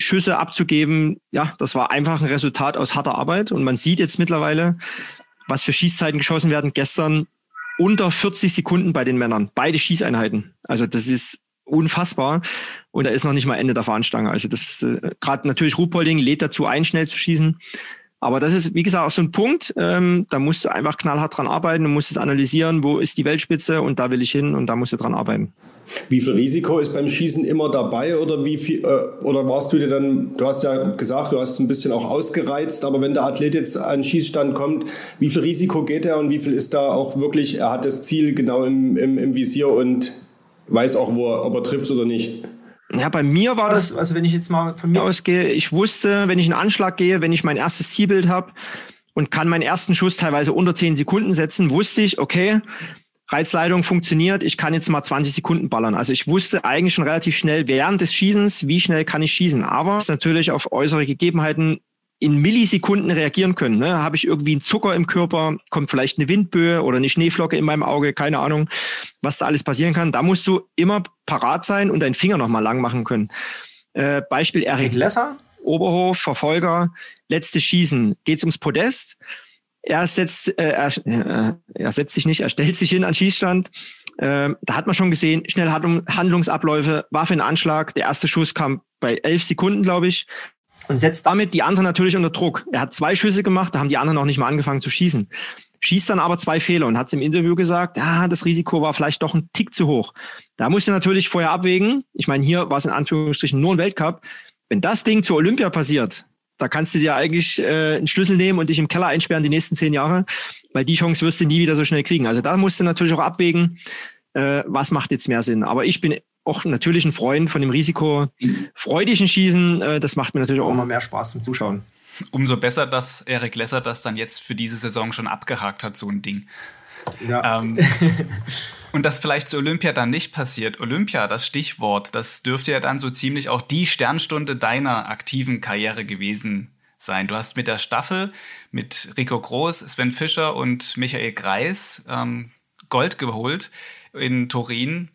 Schüsse abzugeben, ja, das war einfach ein Resultat aus harter Arbeit. Und man sieht jetzt mittlerweile, was für Schießzeiten geschossen werden. Gestern unter 40 Sekunden bei den Männern, beide Schießeinheiten. Also das ist unfassbar. Und da ist noch nicht mal Ende der Fahnenstange. Also das äh, gerade natürlich Ruhpolding lädt dazu ein, schnell zu schießen. Aber das ist, wie gesagt, auch so ein Punkt, ähm, da musst du einfach knallhart dran arbeiten, du musst es analysieren, wo ist die Weltspitze und da will ich hin und da musst du dran arbeiten. Wie viel Risiko ist beim Schießen immer dabei oder wie viel, äh, oder warst du dir dann, du hast ja gesagt, du hast ein bisschen auch ausgereizt, aber wenn der Athlet jetzt an den Schießstand kommt, wie viel Risiko geht er und wie viel ist da auch wirklich, er hat das Ziel genau im, im, im Visier und weiß auch, wo er, ob er trifft oder nicht? Ja, bei mir war das, also wenn ich jetzt mal von mir ausgehe, ich wusste, wenn ich einen Anschlag gehe, wenn ich mein erstes Zielbild habe und kann meinen ersten Schuss teilweise unter 10 Sekunden setzen, wusste ich, okay, Reizleitung funktioniert, ich kann jetzt mal 20 Sekunden ballern. Also ich wusste eigentlich schon relativ schnell während des Schießens, wie schnell kann ich schießen. Aber es ist natürlich auf äußere Gegebenheiten in Millisekunden reagieren können. Ne? Habe ich irgendwie einen Zucker im Körper, kommt vielleicht eine Windböe oder eine Schneeflocke in meinem Auge, keine Ahnung, was da alles passieren kann. Da musst du immer parat sein und deinen Finger nochmal lang machen können. Äh, Beispiel Eric Lesser, Oberhof, Verfolger, letztes Schießen. Geht's ums Podest? Er setzt, äh, er, äh, er setzt sich nicht, er stellt sich hin an Schießstand. Äh, da hat man schon gesehen, schnell Handlungsabläufe, Waffe in Anschlag. Der erste Schuss kam bei elf Sekunden, glaube ich und setzt damit die anderen natürlich unter Druck. Er hat zwei Schüsse gemacht, da haben die anderen noch nicht mal angefangen zu schießen. Schießt dann aber zwei Fehler und hat es im Interview gesagt, ja, das Risiko war vielleicht doch ein Tick zu hoch. Da musst du natürlich vorher abwägen. Ich meine, hier war es in Anführungsstrichen nur ein Weltcup. Wenn das Ding zur Olympia passiert, da kannst du dir eigentlich äh, einen Schlüssel nehmen und dich im Keller einsperren die nächsten zehn Jahre, weil die Chance wirst du nie wieder so schnell kriegen. Also da musst du natürlich auch abwägen, äh, was macht jetzt mehr Sinn. Aber ich bin auch natürlich ein Freund von dem risikofreudigen Schießen. Äh, das macht mir natürlich auch immer mehr Spaß zum Zuschauen. Umso besser, dass Erik Lesser das dann jetzt für diese Saison schon abgehakt hat, so ein Ding. Ja. Ähm, und das vielleicht zu Olympia dann nicht passiert. Olympia, das Stichwort, das dürfte ja dann so ziemlich auch die Sternstunde deiner aktiven Karriere gewesen sein. Du hast mit der Staffel mit Rico Groß, Sven Fischer und Michael Greis ähm, Gold geholt in Turin.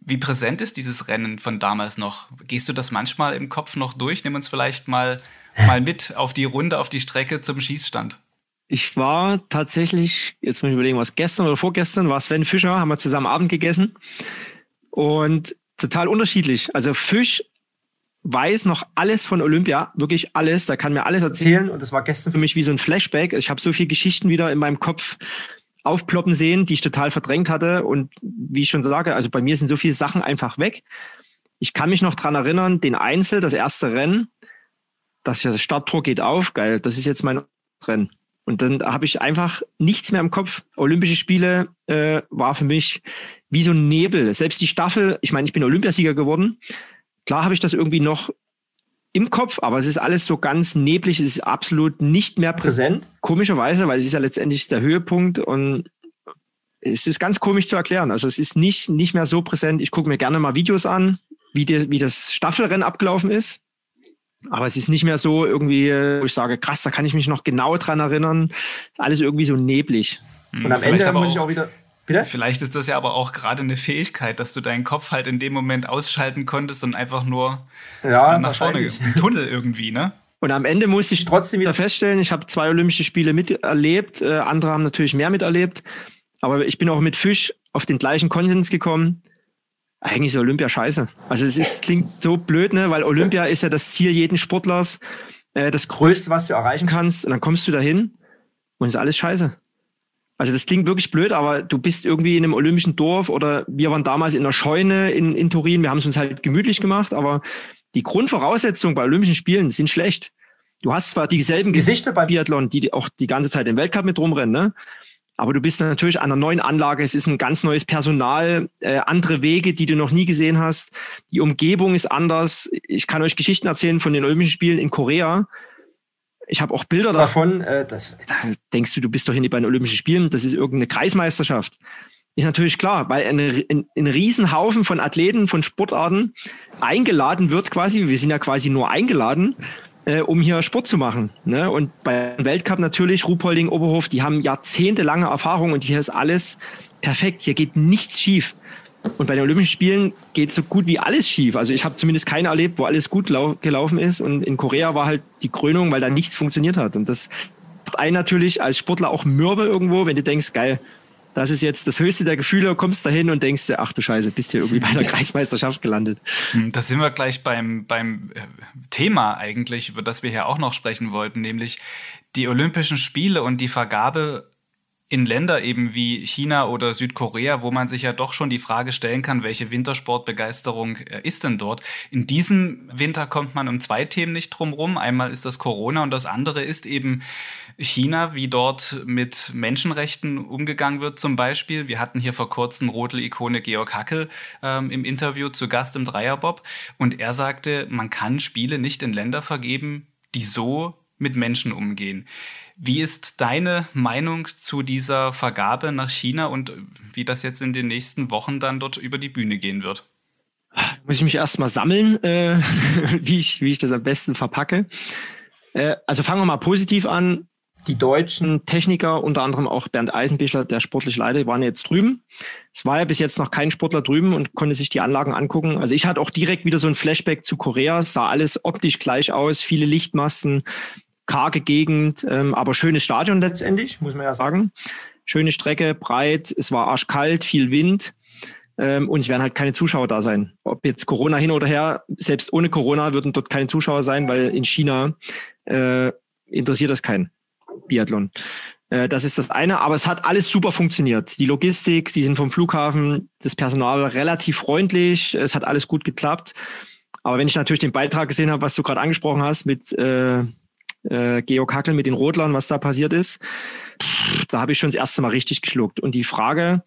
Wie präsent ist dieses Rennen von damals noch? Gehst du das manchmal im Kopf noch durch? Nimm uns vielleicht mal, mal mit auf die Runde, auf die Strecke zum Schießstand. Ich war tatsächlich, jetzt muss ich überlegen, was gestern oder vorgestern war Sven Fischer, haben wir zusammen Abend gegessen und total unterschiedlich. Also Fisch weiß noch alles von Olympia, wirklich alles. Da kann mir alles erzählen und das war gestern für mich wie so ein Flashback. Ich habe so viele Geschichten wieder in meinem Kopf aufploppen sehen, die ich total verdrängt hatte. Und wie ich schon sage, also bei mir sind so viele Sachen einfach weg. Ich kann mich noch dran erinnern, den Einzel, das erste Rennen, das ja, Starttor geht auf, geil, das ist jetzt mein Rennen. Und dann habe ich einfach nichts mehr im Kopf. Olympische Spiele äh, war für mich wie so ein Nebel. Selbst die Staffel, ich meine, ich bin Olympiasieger geworden. Klar habe ich das irgendwie noch im Kopf, aber es ist alles so ganz neblig, es ist absolut nicht mehr präsent. Komischerweise, weil es ist ja letztendlich der Höhepunkt und es ist ganz komisch zu erklären. Also es ist nicht, nicht mehr so präsent. Ich gucke mir gerne mal Videos an, wie, die, wie das Staffelrennen abgelaufen ist. Aber es ist nicht mehr so irgendwie, wo ich sage, krass, da kann ich mich noch genau dran erinnern. Ist alles irgendwie so neblig. Und am Vielleicht Ende muss ich auch wieder. Bitte? Vielleicht ist das ja aber auch gerade eine Fähigkeit, dass du deinen Kopf halt in dem Moment ausschalten konntest und einfach nur ja, nach vorne Tunnel irgendwie, ne? Und am Ende musste ich trotzdem wieder feststellen, ich habe zwei Olympische Spiele miterlebt, äh, andere haben natürlich mehr miterlebt, aber ich bin auch mit Fisch auf den gleichen Konsens gekommen. Eigentlich ist Olympia scheiße. Also es ist, klingt so blöd, ne? weil Olympia ist ja das Ziel jeden Sportlers, äh, das Größte, was du erreichen kannst. Und dann kommst du dahin und ist alles scheiße. Also das klingt wirklich blöd, aber du bist irgendwie in einem olympischen Dorf oder wir waren damals in einer Scheune in, in Turin. Wir haben es uns halt gemütlich gemacht, aber die Grundvoraussetzungen bei Olympischen Spielen sind schlecht. Du hast zwar dieselben Gesichter beim Biathlon, die auch die ganze Zeit im Weltcup mit rumrennen, ne? Aber du bist natürlich an einer neuen Anlage. Es ist ein ganz neues Personal, äh, andere Wege, die du noch nie gesehen hast. Die Umgebung ist anders. Ich kann euch Geschichten erzählen von den Olympischen Spielen in Korea. Ich habe auch Bilder davon. Äh, das, da denkst du, du bist doch hier bei den Olympischen Spielen. Das ist irgendeine Kreismeisterschaft. Ist natürlich klar, weil ein, ein, ein Riesenhaufen von Athleten, von Sportarten eingeladen wird quasi. Wir sind ja quasi nur eingeladen, äh, um hier Sport zu machen. Ne? Und beim Weltcup natürlich, Ruhpolding, Oberhof, die haben jahrzehntelange Erfahrung und hier ist alles perfekt. Hier geht nichts schief. Und bei den Olympischen Spielen geht so gut wie alles schief. Also ich habe zumindest keine erlebt, wo alles gut gelaufen ist. Und in Korea war halt die Krönung, weil da nichts funktioniert hat. Und das macht einen natürlich als Sportler auch mürbe irgendwo, wenn du denkst, geil, das ist jetzt das höchste der Gefühle, kommst da hin und denkst dir, ach du Scheiße, bist hier irgendwie bei der Kreismeisterschaft gelandet. Hm, da sind wir gleich beim, beim äh, Thema eigentlich, über das wir hier auch noch sprechen wollten, nämlich die Olympischen Spiele und die Vergabe in Länder eben wie China oder Südkorea, wo man sich ja doch schon die Frage stellen kann, welche Wintersportbegeisterung äh, ist denn dort? In diesem Winter kommt man um zwei Themen nicht drum rum. Einmal ist das Corona und das andere ist eben China, wie dort mit Menschenrechten umgegangen wird zum Beispiel. Wir hatten hier vor kurzem Rodel-Ikone Georg Hackel ähm, im Interview zu Gast im Dreierbob und er sagte, man kann Spiele nicht in Länder vergeben, die so mit Menschen umgehen. Wie ist deine Meinung zu dieser Vergabe nach China und wie das jetzt in den nächsten Wochen dann dort über die Bühne gehen wird? Muss ich mich erstmal sammeln, äh, wie, ich, wie ich das am besten verpacke. Äh, also fangen wir mal positiv an. Die deutschen Techniker, unter anderem auch Bernd Eisenbichler, der sportliche Leiter, waren jetzt drüben. Es war ja bis jetzt noch kein Sportler drüben und konnte sich die Anlagen angucken. Also ich hatte auch direkt wieder so ein Flashback zu Korea. Es sah alles optisch gleich aus, viele Lichtmasten, karge Gegend, ähm, aber schönes Stadion letztendlich, muss man ja sagen. Schöne Strecke, breit, es war arschkalt, viel Wind ähm, und es werden halt keine Zuschauer da sein. Ob jetzt Corona hin oder her, selbst ohne Corona würden dort keine Zuschauer sein, weil in China äh, interessiert das keinen Biathlon. Äh, das ist das eine, aber es hat alles super funktioniert. Die Logistik, die sind vom Flughafen, das Personal relativ freundlich, es hat alles gut geklappt. Aber wenn ich natürlich den Beitrag gesehen habe, was du gerade angesprochen hast mit äh, äh, Georg Hackel mit den Rotlern, was da passiert ist, da habe ich schon das erste Mal richtig geschluckt. Und die Frage,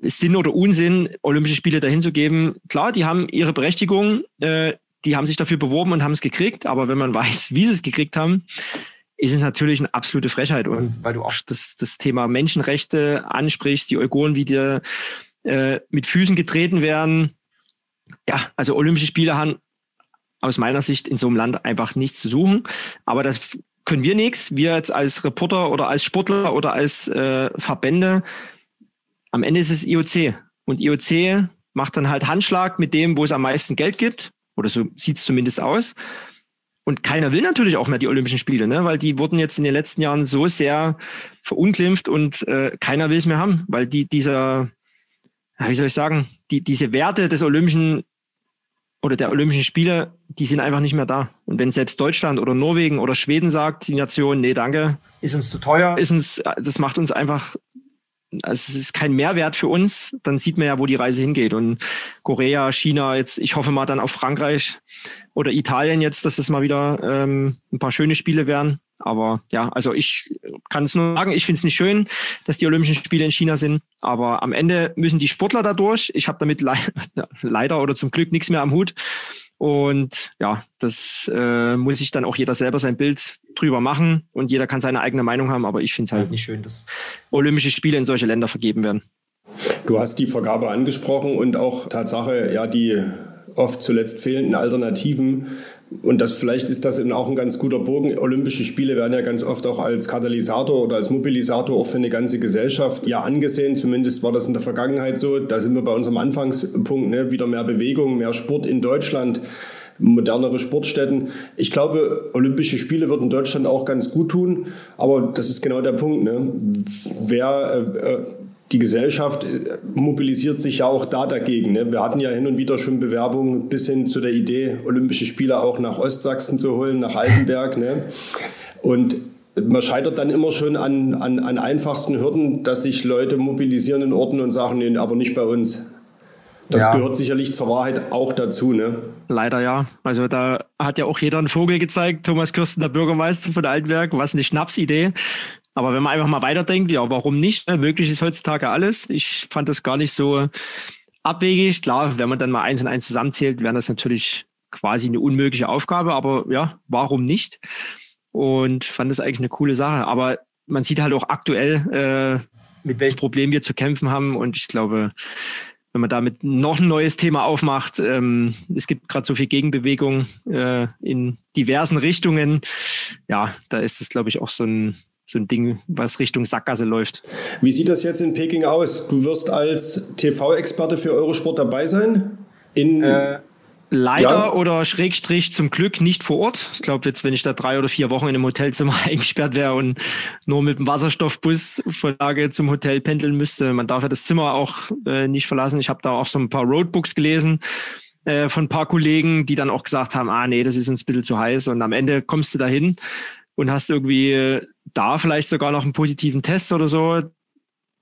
Sinn oder Unsinn, Olympische Spiele dahin zu geben, klar, die haben ihre Berechtigung, äh, die haben sich dafür beworben und haben es gekriegt, aber wenn man weiß, wie sie es gekriegt haben, ist es natürlich eine absolute Frechheit. Und weil du auch das, das Thema Menschenrechte ansprichst, die Eugoren, wie dir äh, mit Füßen getreten werden. Ja, also Olympische Spiele haben aus meiner Sicht in so einem Land einfach nichts zu suchen. Aber das können wir nichts. Wir jetzt als Reporter oder als Sportler oder als äh, Verbände, am Ende ist es IOC. Und IOC macht dann halt Handschlag mit dem, wo es am meisten Geld gibt. Oder so sieht es zumindest aus. Und keiner will natürlich auch mehr die Olympischen Spiele, ne? weil die wurden jetzt in den letzten Jahren so sehr verunglimpft und äh, keiner will es mehr haben, weil die dieser, wie soll ich sagen, die, diese Werte des Olympischen oder der Olympischen Spiele, die sind einfach nicht mehr da. Und wenn selbst Deutschland oder Norwegen oder Schweden sagt, die Nation, nee, danke. Ist uns zu teuer. Ist uns, das macht uns einfach, also es ist kein Mehrwert für uns, dann sieht man ja, wo die Reise hingeht. Und Korea, China, jetzt, ich hoffe mal dann auf Frankreich oder Italien jetzt, dass das mal wieder ähm, ein paar schöne Spiele werden. Aber ja, also ich kann es nur sagen, ich finde es nicht schön, dass die Olympischen Spiele in China sind. Aber am Ende müssen die Sportler dadurch. Ich habe damit le leider oder zum Glück nichts mehr am Hut. Und ja, das äh, muss sich dann auch jeder selber sein Bild drüber machen und jeder kann seine eigene Meinung haben. Aber ich finde es halt nicht schön, dass Olympische Spiele in solche Länder vergeben werden. Du hast die Vergabe angesprochen und auch Tatsache, ja, die oft zuletzt fehlenden Alternativen und das vielleicht ist das auch ein ganz guter Bogen. Olympische Spiele werden ja ganz oft auch als Katalysator oder als Mobilisator auch für eine ganze Gesellschaft ja angesehen. Zumindest war das in der Vergangenheit so. Da sind wir bei unserem Anfangspunkt, ne? wieder mehr Bewegung, mehr Sport in Deutschland modernere Sportstätten. Ich glaube, Olympische Spiele würden Deutschland auch ganz gut tun, aber das ist genau der Punkt. Ne? Wer äh, äh die Gesellschaft äh, mobilisiert sich ja auch da dagegen. Ne? Wir hatten ja hin und wieder schon Bewerbungen bis hin zu der Idee, Olympische Spiele auch nach Ostsachsen zu holen, nach Altenberg. Ne? Und man scheitert dann immer schon an, an, an einfachsten Hürden, dass sich Leute mobilisieren in Orten und sagen, nee, aber nicht bei uns. Das ja. gehört sicherlich zur Wahrheit auch dazu, ne? Leider ja. Also da hat ja auch jeder einen Vogel gezeigt, Thomas Kirsten, der Bürgermeister von Altenberg, was eine Schnapsidee. Aber wenn man einfach mal weiterdenkt, ja, warum nicht? Ne? Möglich ist heutzutage alles. Ich fand das gar nicht so abwegig. Klar, wenn man dann mal eins und eins zusammenzählt, wäre das natürlich quasi eine unmögliche Aufgabe. Aber ja, warum nicht? Und fand das eigentlich eine coole Sache. Aber man sieht halt auch aktuell, äh, mit welchen Problemen wir zu kämpfen haben. Und ich glaube, wenn man damit noch ein neues Thema aufmacht, ähm, es gibt gerade so viel Gegenbewegung äh, in diversen Richtungen. Ja, da ist es, glaube ich, auch so ein so ein Ding, was Richtung Sackgasse läuft. Wie sieht das jetzt in Peking aus? Du wirst als TV-Experte für Eurosport dabei sein? In äh, Leider ja. oder Schrägstrich zum Glück nicht vor Ort. Ich glaube, jetzt, wenn ich da drei oder vier Wochen in einem Hotelzimmer eingesperrt wäre und nur mit dem Wasserstoffbus von Lage zum Hotel pendeln müsste, man darf ja das Zimmer auch äh, nicht verlassen. Ich habe da auch so ein paar Roadbooks gelesen äh, von ein paar Kollegen, die dann auch gesagt haben, ah nee, das ist uns ein bisschen zu heiß. Und am Ende kommst du dahin und hast irgendwie da vielleicht sogar noch einen positiven Test oder so.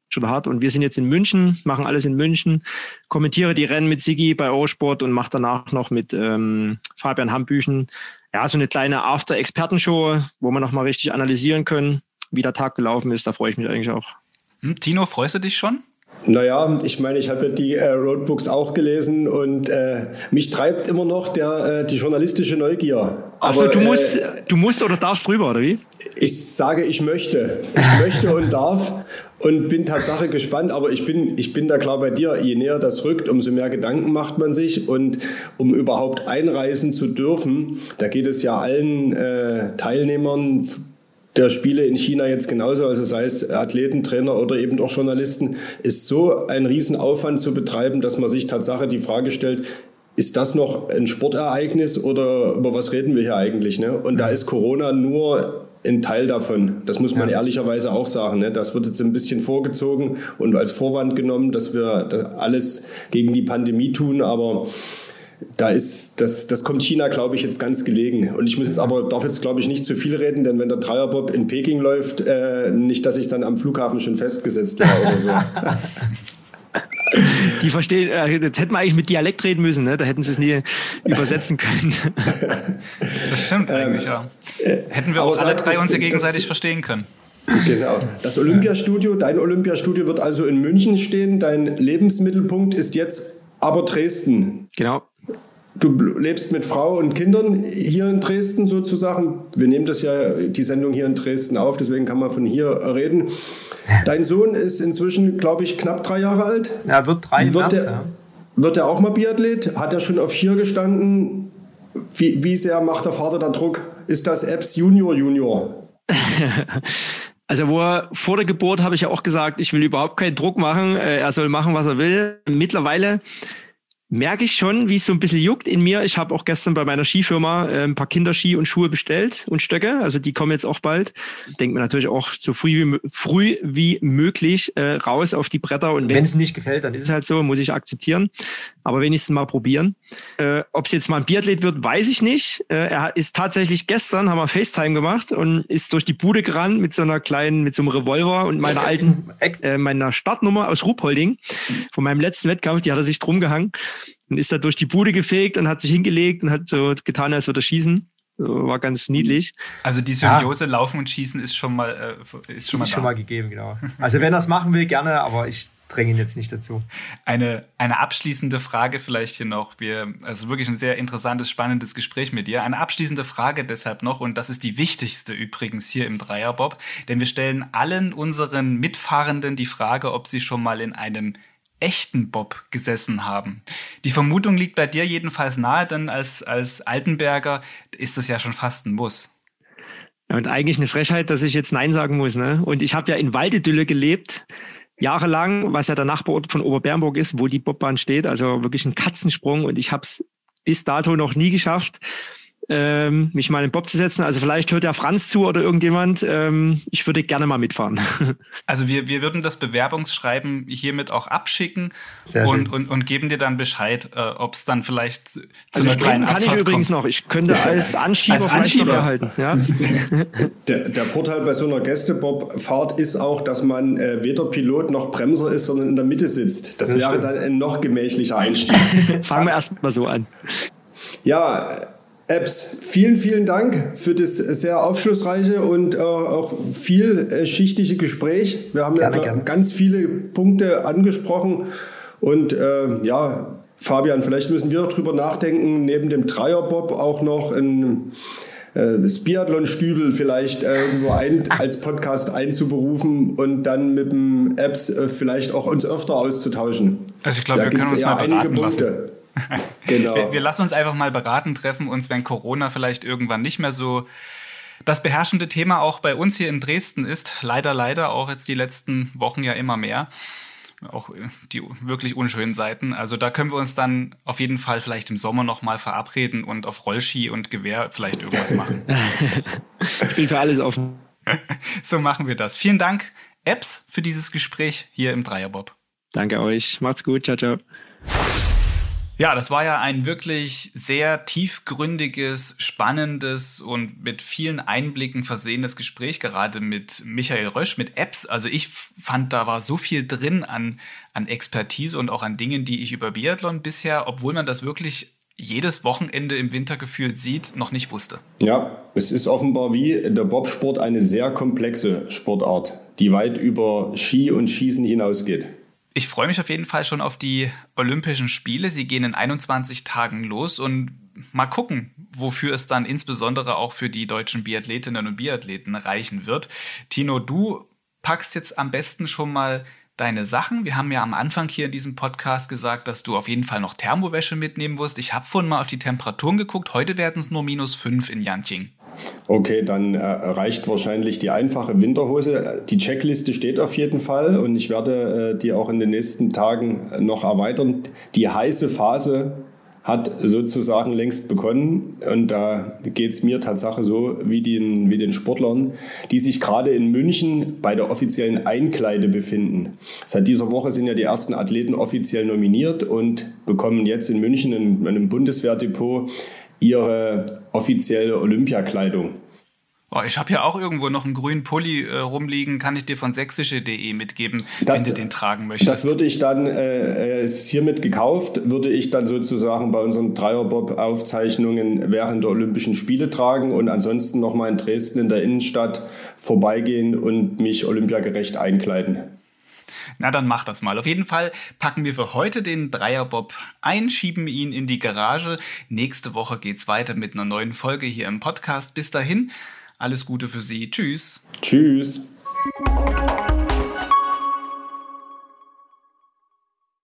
Schon hart. Und wir sind jetzt in München, machen alles in München, kommentiere die Rennen mit Sigi bei Eurosport und mache danach noch mit ähm, Fabian Hambüchen ja, so eine kleine After-Expertenshow, wo wir nochmal richtig analysieren können, wie der Tag gelaufen ist. Da freue ich mich eigentlich auch. Hm, Tino, freust du dich schon? Naja, ich meine, ich habe ja die äh, Roadbooks auch gelesen und äh, mich treibt immer noch der, äh, die journalistische Neugier. Also du musst, äh, du musst oder darfst drüber, oder wie? Ich sage, ich möchte. Ich möchte und darf und bin Tatsache gespannt, aber ich bin, ich bin da klar bei dir. Je näher das rückt, umso mehr Gedanken macht man sich und um überhaupt einreisen zu dürfen, da geht es ja allen äh, Teilnehmern der Spiele in China jetzt genauso, also sei es Athleten, Trainer oder eben auch Journalisten, ist so ein Riesenaufwand zu betreiben, dass man sich Tatsache die Frage stellt, ist das noch ein Sportereignis oder über was reden wir hier eigentlich? Ne? Und da ist Corona nur ein Teil davon. Das muss man ja. ehrlicherweise auch sagen. Ne? Das wird jetzt ein bisschen vorgezogen und als Vorwand genommen, dass wir das alles gegen die Pandemie tun, aber da ist, das, das kommt China, glaube ich, jetzt ganz gelegen. Und ich muss jetzt aber, darf jetzt, glaube ich, nicht zu viel reden, denn wenn der Dreierbob in Peking läuft, äh, nicht, dass ich dann am Flughafen schon festgesetzt wäre oder so. Die verstehen, äh, jetzt hätten wir eigentlich mit Dialekt reden müssen, ne? da hätten sie es nie übersetzen können. Das stimmt eigentlich, ähm, ja. Äh, hätten wir auch alle drei uns gegenseitig das, verstehen können. Genau. Das Olympiastudio, dein Olympiastudio wird also in München stehen. Dein Lebensmittelpunkt ist jetzt aber Dresden. Genau. Du lebst mit Frau und Kindern hier in Dresden sozusagen. Wir nehmen das ja, die Sendung hier in Dresden auf, deswegen kann man von hier reden. Dein Sohn ist inzwischen, glaube ich, knapp drei Jahre alt. Er wird drei wird März, der, ja. Wird er auch mal Biathlet? Hat er schon auf hier gestanden? Wie, wie sehr macht der Vater da Druck? Ist das Apps Junior Junior? Also wo er, vor der Geburt habe ich ja auch gesagt, ich will überhaupt keinen Druck machen. Äh, er soll machen, was er will. Mittlerweile merke ich schon, wie es so ein bisschen juckt in mir. Ich habe auch gestern bei meiner Skifirma äh, ein paar Kinderski und Schuhe bestellt und Stöcke. Also die kommen jetzt auch bald. Denkt mir natürlich auch so früh wie, früh wie möglich äh, raus auf die Bretter. Und wenn es nicht gefällt, dann ist es halt so, muss ich akzeptieren. Aber wenigstens mal probieren. Äh, Ob es jetzt mal ein Biathlet wird, weiß ich nicht. Äh, er ist tatsächlich gestern, haben wir FaceTime gemacht und ist durch die Bude gerannt mit so einer kleinen, mit so einem Revolver und meiner alten, äh, meiner Startnummer aus Ruhpolding von meinem letzten Wettkampf, die hat er sich drum gehangen und ist da durch die Bude gefegt und hat sich hingelegt und hat so getan, als würde er schießen. War ganz niedlich. Also die Symbiose ja. Laufen und Schießen ist schon mal äh, ist schon mal, ist schon mal gegeben, genau. Also wenn er es machen will, gerne, aber ich dränge ihn jetzt nicht dazu. Eine, eine abschließende Frage vielleicht hier noch. Wir, also wirklich ein sehr interessantes, spannendes Gespräch mit dir. Eine abschließende Frage deshalb noch, und das ist die wichtigste übrigens hier im Dreierbob, denn wir stellen allen unseren Mitfahrenden die Frage, ob sie schon mal in einem echten Bob gesessen haben. Die Vermutung liegt bei dir jedenfalls nahe, denn als, als Altenberger ist das ja schon fast ein Muss. Ja, und eigentlich eine Frechheit, dass ich jetzt Nein sagen muss. Ne? Und ich habe ja in Waldedülle gelebt, jahrelang, was ja der Nachbarort von Oberbernburg ist, wo die Bobbahn steht. Also wirklich ein Katzensprung. Und ich habe es bis dato noch nie geschafft, ähm, mich mal in den Bob zu setzen. Also vielleicht hört der Franz zu oder irgendjemand. Ähm, ich würde gerne mal mitfahren. Also wir, wir würden das Bewerbungsschreiben hiermit auch abschicken und, und, und geben dir dann Bescheid, äh, ob es dann vielleicht zu also einer kleinen kann Abfahrt ich übrigens kommt. noch. Ich könnte als Anschieber, als Anschieber. erhalten. Ja? Der, der, Vorteil bei so einer Gästebob-Fahrt ist auch, dass man äh, weder Pilot noch Bremser ist, sondern in der Mitte sitzt. Das, das wäre stimmt. dann ein noch gemächlicher Einstieg. Fangen wir erst mal so an. Ja, Apps, vielen, vielen Dank für das sehr aufschlussreiche und äh, auch vielschichtige Gespräch. Wir haben gerne, ja gerne. ganz viele Punkte angesprochen und äh, ja, Fabian, vielleicht müssen wir darüber nachdenken, neben dem Dreierbob auch noch ein äh, das Biathlon-Stübel vielleicht äh, irgendwo ein, als Podcast einzuberufen und dann mit dem Apps äh, vielleicht auch uns öfter auszutauschen. Also ich glaube, wir können uns mal beraten lassen. genau. Wir, wir, lassen uns einfach mal beraten, treffen uns, wenn Corona vielleicht irgendwann nicht mehr so das beherrschende Thema auch bei uns hier in Dresden ist. Leider, leider auch jetzt die letzten Wochen ja immer mehr. Auch die wirklich unschönen Seiten. Also da können wir uns dann auf jeden Fall vielleicht im Sommer nochmal verabreden und auf Rollski und Gewehr vielleicht irgendwas machen. ich bin für alles offen. so machen wir das. Vielen Dank, Apps, für dieses Gespräch hier im Dreierbob. Danke euch. Macht's gut. Ciao, ciao. Ja, das war ja ein wirklich sehr tiefgründiges, spannendes und mit vielen Einblicken versehenes Gespräch, gerade mit Michael Rösch, mit Apps. Also ich fand, da war so viel drin an, an Expertise und auch an Dingen, die ich über Biathlon bisher, obwohl man das wirklich jedes Wochenende im Winter gefühlt sieht, noch nicht wusste. Ja, es ist offenbar wie der Bobsport eine sehr komplexe Sportart, die weit über Ski und Schießen hinausgeht. Ich freue mich auf jeden Fall schon auf die Olympischen Spiele. Sie gehen in 21 Tagen los und mal gucken, wofür es dann insbesondere auch für die deutschen Biathletinnen und Biathleten reichen wird. Tino, du packst jetzt am besten schon mal deine Sachen. Wir haben ja am Anfang hier in diesem Podcast gesagt, dass du auf jeden Fall noch Thermowäsche mitnehmen musst. Ich habe vorhin mal auf die Temperaturen geguckt. Heute werden es nur minus fünf in Yanqing. Okay, dann äh, reicht wahrscheinlich die einfache Winterhose. Die Checkliste steht auf jeden Fall und ich werde äh, die auch in den nächsten Tagen noch erweitern. Die heiße Phase hat sozusagen längst begonnen und da geht es mir Tatsache so wie den, wie den Sportlern, die sich gerade in München bei der offiziellen Einkleide befinden. Seit dieser Woche sind ja die ersten Athleten offiziell nominiert und bekommen jetzt in München in einem Bundeswehrdepot ihre offizielle Olympiakleidung. Oh, ich habe ja auch irgendwo noch einen grünen Pulli äh, rumliegen, kann ich dir von sächsische.de mitgeben, das, wenn du den tragen möchtest. Das würde ich dann, äh, ist hiermit gekauft, würde ich dann sozusagen bei unseren Dreierbob-Aufzeichnungen während der Olympischen Spiele tragen und ansonsten nochmal in Dresden in der Innenstadt vorbeigehen und mich olympiagerecht einkleiden. Na, dann mach das mal. Auf jeden Fall packen wir für heute den Dreierbob ein, schieben ihn in die Garage. Nächste Woche geht's weiter mit einer neuen Folge hier im Podcast. Bis dahin, alles Gute für Sie. Tschüss. Tschüss.